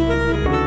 you.